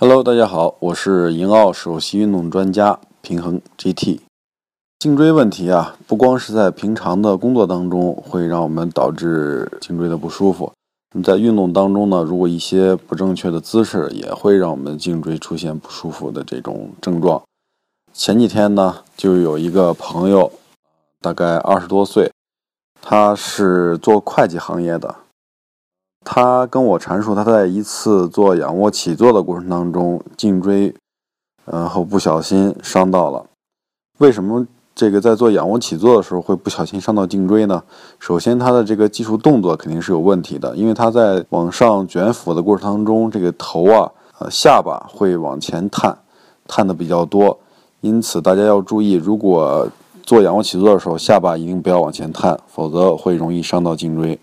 Hello，大家好，我是银奥首席运动专家平衡 GT。颈椎问题啊，不光是在平常的工作当中会让我们导致颈椎的不舒服，那么在运动当中呢，如果一些不正确的姿势也会让我们颈椎出现不舒服的这种症状。前几天呢，就有一个朋友，大概二十多岁，他是做会计行业的。他跟我阐述，他在一次做仰卧起坐的过程当中，颈椎，然后不小心伤到了。为什么这个在做仰卧起坐的时候会不小心伤到颈椎呢？首先，他的这个技术动作肯定是有问题的，因为他在往上卷腹的过程当中，这个头啊，呃，下巴会往前探，探的比较多。因此，大家要注意，如果做仰卧起坐的时候，下巴一定不要往前探，否则会容易伤到颈椎。